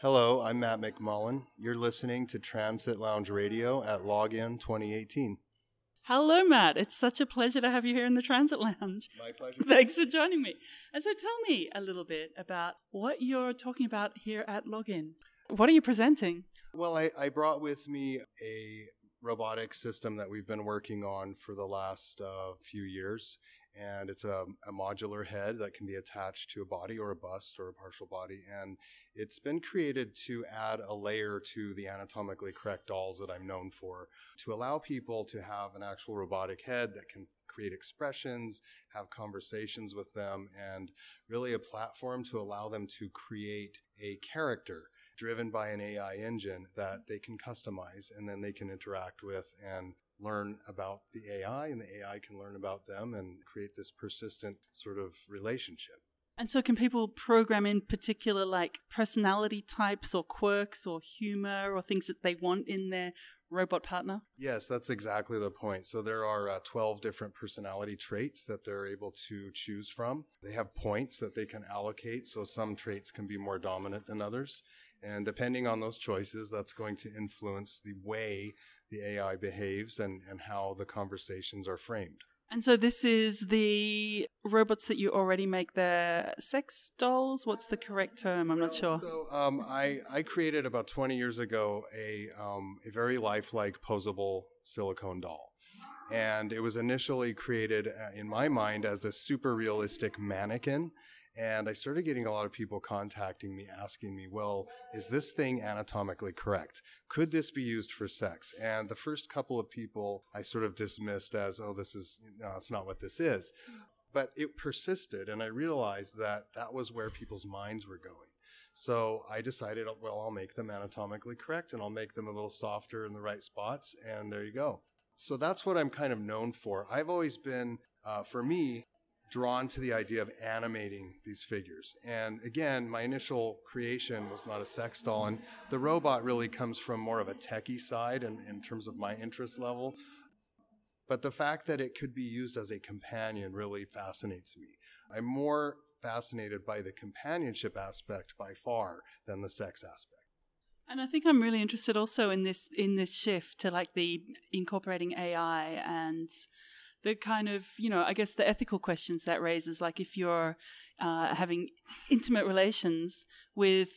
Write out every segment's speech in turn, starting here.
Hello, I'm Matt McMullen. You're listening to Transit Lounge Radio at Login 2018. Hello, Matt. It's such a pleasure to have you here in the Transit Lounge. My pleasure. Thanks for joining me. And so tell me a little bit about what you're talking about here at Login. What are you presenting? Well, I, I brought with me a robotic system that we've been working on for the last uh, few years and it's a, a, modular head that can be attached to a body or a bust or a partial body. And it's been created to add a layer to the anatomically correct dolls that I'm known for, to allow people to have an actual robotic head that can create expressions, have conversations with them, and really a platform to allow them to create a character driven by an AI engine that they can customize and then they can interact with and learn about the AI and the AI can learn about them and create this persistent sort of relationship. And so, can people program in particular like personality types or quirks or humor or things that they want in their robot partner? Yes, that's exactly the point. So, there are uh, 12 different personality traits that they're able to choose from. They have points that they can allocate. So, some traits can be more dominant than others. And depending on those choices, that's going to influence the way the AI behaves and, and how the conversations are framed. And so this is the robots that you already make. The sex dolls. What's the correct term? I'm not sure. So um, I I created about 20 years ago a um, a very lifelike posable silicone doll, and it was initially created uh, in my mind as a super realistic mannequin and I started getting a lot of people contacting me asking me, well, is this thing anatomically correct? Could this be used for sex? And the first couple of people I sort of dismissed as, oh, this is, no, it's not what this is. But it persisted, and I realized that that was where people's minds were going. So I decided, well, I'll make them anatomically correct and I'll make them a little softer in the right spots, and there you go. So that's what I'm kind of known for. I've always been, uh, for me, drawn to the idea of animating these figures. And again, my initial creation was not a sex doll, and the robot really comes from more of a techie side in, in terms of my interest level. But the fact that it could be used as a companion really fascinates me. I'm more fascinated by the companionship aspect by far than the sex aspect. And I think I'm really interested also in this in this shift to like the incorporating AI and the kind of you know i guess the ethical questions that raises like if you're uh, having intimate relations with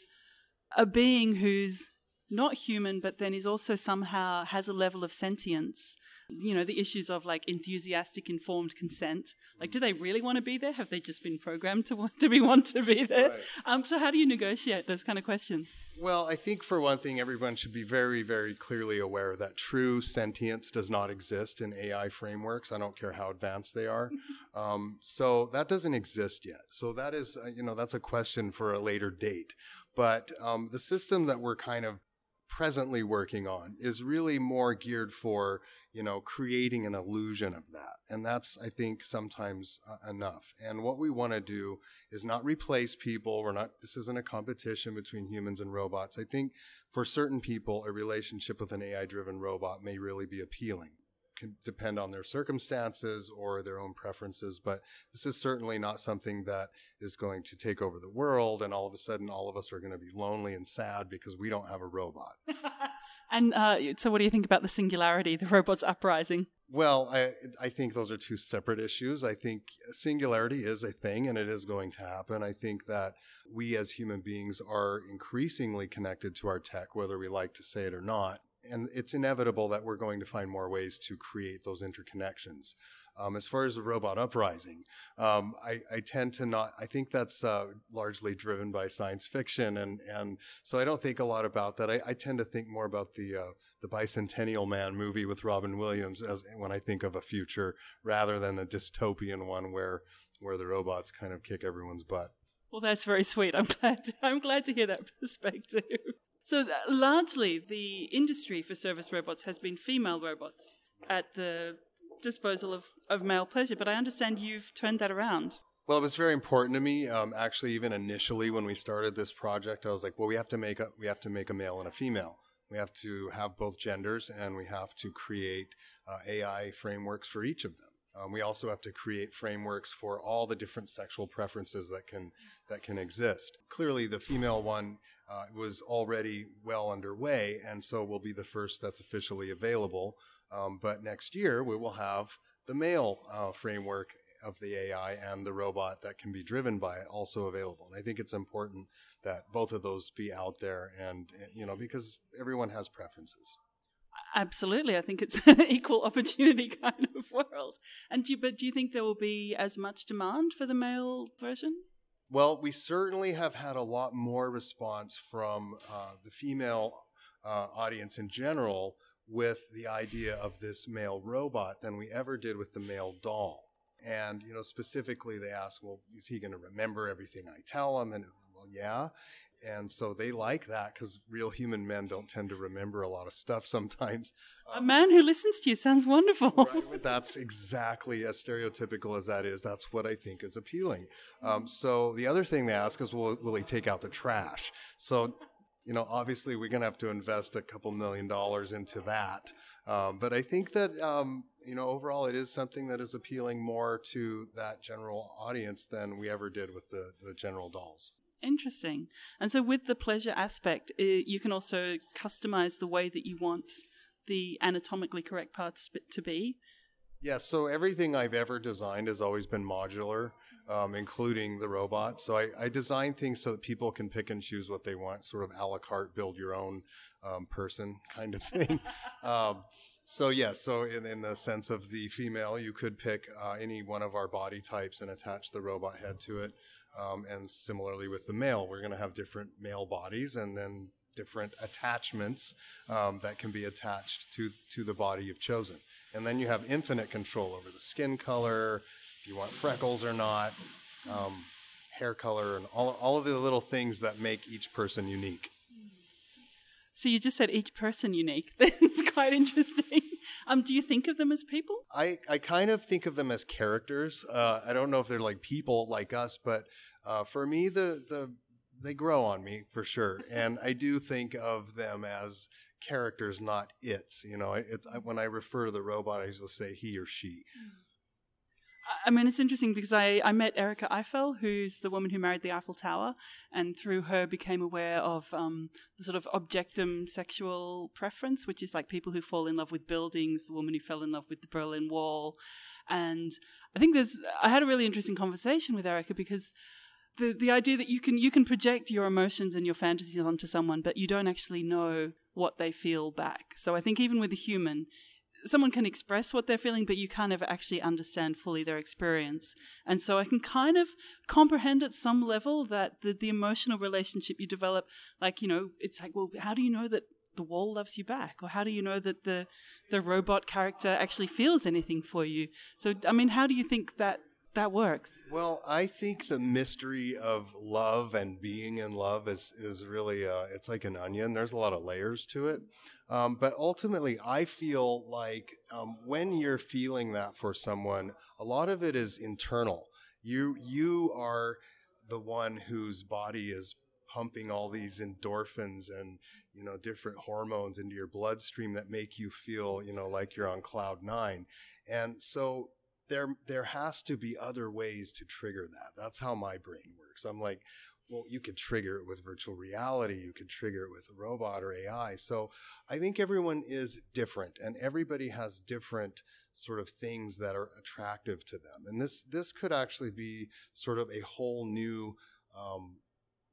a being who's not human but then is also somehow has a level of sentience you know the issues of like enthusiastic informed consent. Like do they really want to be there? Have they just been programmed to want to be want to be there? Right. um, so how do you negotiate those kind of questions? Well i think for one thing everyone should be very very clearly aware that true sentience does not exist in ai frameworks. I don't care how advanced they are. Um, so that doesn't exist yet. So that is uh, you know that's a question for a later date. But um, the system that we're kind of presently working on is really more geared for you know creating an illusion of that and that's i think sometimes uh, enough. And what we want to do is not replace people we're not this isn't a competition between humans and robots. I think for certain people a relationship with an ai driven robot may really be appealing depend on their circumstances or their own preferences, but this is certainly not something that is going to take over the world and all of a sudden all of us are going to be lonely and sad because we don't have a robot. and uh, so, what do you think about the singularity, the robots uprising? Well, I, I think those are two separate issues. I think singularity is a thing and it is going to happen. I think that we as human beings are increasingly connected to our tech, whether we like to say it or not and it's inevitable that we're going to find more ways to create those interconnections. Um, as far as the robot uprising, um, I, I, tend to not. I think that's uh, largely driven by science fiction, and and so I don't think a lot about that. I, I tend to think more about the uh, the Bicentennial Man movie with Robin Williams as when I think of a future, rather than the dystopian one where where the robots kind of kick everyone's butt. Well, that's very sweet. I'm glad. To, I'm glad to hear that perspective. So, largely, the industry for service robots has been female robots at the disposal of, of male pleasure, but I understand you've turned that around. Well, it was very important to me. Um, actually, even initially when we started this project, I was like, "Well, we have to make a we have to make a male and a female. We have to have both genders, and we have to create uh, AI frameworks for each of them. Um, we also have to create frameworks for all the different sexual preferences that can that can exist. Clearly, the female one uh, was already well underway, and so will be the first that's officially available. Um, but next year, we will have the male uh, framework of the AI and the robot that can be driven by it also available. And I think it's important that both of those be out there, and you know, because everyone has preferences. Absolutely, I think it's an equal opportunity kind of world. And do you, but do you think there will be as much demand for the male version? Well, we certainly have had a lot more response from uh, the female uh, audience in general with the idea of this male robot than we ever did with the male doll. And, you know, specifically they ask, well, is he going to remember everything I tell him? And, well, yeah. And so they like that because real human men don't tend to remember a lot of stuff sometimes. A man who listens to you sounds wonderful. right, that's exactly as stereotypical as that is. That's what I think is appealing. Um, so the other thing they ask is, will, will he take out the trash? So, you know, obviously we're going to have to invest a couple million dollars into that. Um, but I think that um, you know overall it is something that is appealing more to that general audience than we ever did with the the general dolls. Interesting. And so with the pleasure aspect, it, you can also customize the way that you want the anatomically correct parts to be. Yeah, so everything I've ever designed has always been modular, um, including the robot. So I, I, design things so that people can pick and choose what they want, sort of a la carte, build your own um, person kind of thing. um, so yeah, so in, in, the sense of the female, you could pick uh, any one of our body types and attach the robot head to it. Um, and similarly with the male, we're going to have different male bodies and then different attachments um, that can be attached to to the body you've chosen. And then you have infinite control over the skin color, if you want freckles or not, um, hair color, and all all of the little things that make each person unique. So you just said each person unique. That's quite interesting. Um, do you think of them as people? I, I kind of think of them as characters. Uh, I don't know if they're like people like us, but uh, for me, the the they grow on me for sure, and I do think of them as characters, not its. You know, it's I, when I refer to the robot, I usually say he or she. Mm. I mean, it's interesting because I, I met Erika Eiffel, who's the woman who married the Eiffel Tower, and through her became aware of um, the sort of objectum sexual preference, which is like people who fall in love with buildings, the woman who fell in love with the Berlin Wall. And I think there's, I had a really interesting conversation with Erika because the, the idea that you can, you can project your emotions and your fantasies onto someone, but you don't actually know what they feel back. So I think even with a human, someone can express what they're feeling, but you can't ever actually understand fully their experience. And so I can kind of comprehend at some level that the, the emotional relationship you develop, like, you know, it's like, well, how do you know that the wall loves you back? Or how do you know that the, the robot character actually feels anything for you? So, I mean, how do you think that that works? Well, I think the mystery of love and being in love is is really uh, it's like an onion. There's a lot of layers to it, um, but ultimately, I feel like um, when you're feeling that for someone, a lot of it is internal. You you are the one whose body is pumping all these endorphins and you know different hormones into your bloodstream that make you feel you know like you're on cloud nine and so there there has to be other ways to trigger that. That's how my brain works. I'm like, well, you could trigger it with virtual reality, you could trigger it with a robot or AI. So I think everyone is different and everybody has different sort of things that are attractive to them. And this this could actually be sort of a whole new um,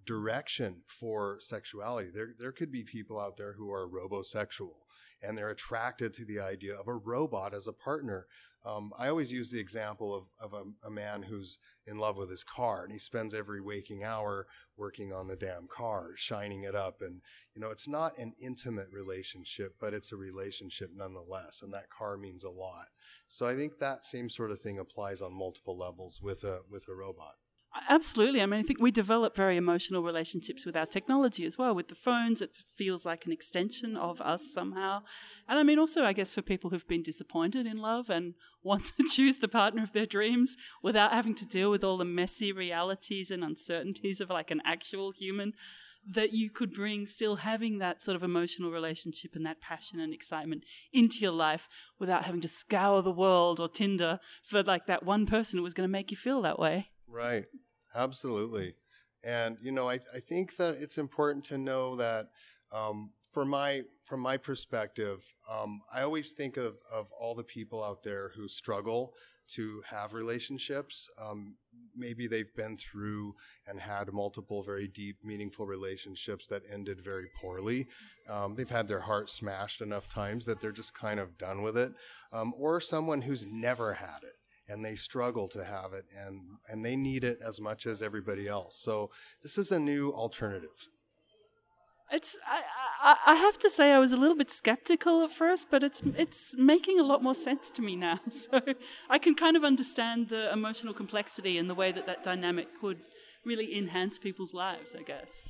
direction for sexuality. There there could be people out there who are robosexual and they're attracted to the idea of a robot as a partner um, I always use the example of, of a, a, man who's in love with his car and he spends every waking hour working on the damn car, shining it up. And, you know, it's not an intimate relationship, but it's a relationship nonetheless. And that car means a lot. So I think that same sort of thing applies on multiple levels with a, with a robot. Absolutely. I mean, I think we develop very emotional relationships with our technology as well. With the phones, it feels like an extension of us somehow. And I mean, also, I guess for people who've been disappointed in love and want to choose the partner of their dreams without having to deal with all the messy realities and uncertainties of like an actual human, that you could bring still having that sort of emotional relationship and that passion and excitement into your life without having to scour the world or Tinder for like that one person who was going to make you feel that way. Right. Absolutely. And you know, I, I think that it's important to know that um, for my from my perspective, um, I always think of of all the people out there who struggle to have relationships. Um, maybe they've been through and had multiple very deep, meaningful relationships that ended very poorly. Um, they've had their heart smashed enough times that they're just kind of done with it. Um, or someone who's never had it and they struggle to have it and, and they need it as much as everybody else. So this is a new alternative. It's I, I, I have to say I was a little bit skeptical at first, but it's it's making a lot more sense to me now. So I can kind of understand the emotional complexity and the way that that dynamic could really enhance people's lives. I guess.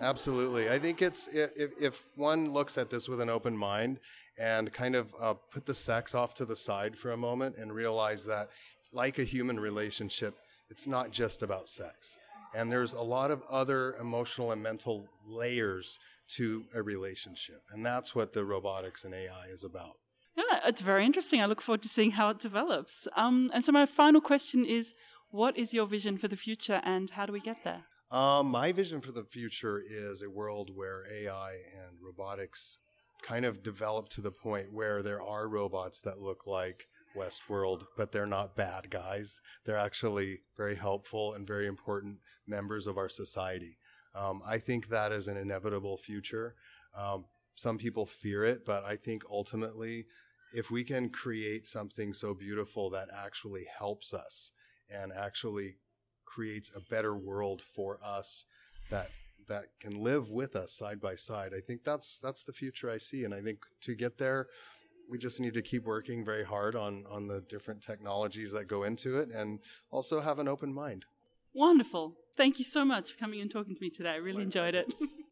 Absolutely, I think it's if if one looks at this with an open mind and kind of uh, put the sex off to the side for a moment and realize that, like a human relationship, it's not just about sex and there's a lot of other emotional and mental layers to a relationship. And that's what the robotics and AI is about. Yeah, it's very interesting. I look forward to seeing how it develops. Um, and so, my final question is what is your vision for the future and how do we get there? Um, my vision for the future is a world where AI and robotics kind of develop to the point where there are robots that look like Westworld, but they're not bad guys. They're actually very helpful and very important members of our society. Um, I think that is an inevitable future. Um, some people fear it, but I think ultimately, if we can create something so beautiful that actually helps us and actually creates a better world for us that that can live with us side by side, I think that's that's the future I see. And I think to get there, we just need to keep working very hard on on the different technologies that go into it and also have an open mind. Wonderful. Thank you so much for coming and talking to me today. I really enjoyed it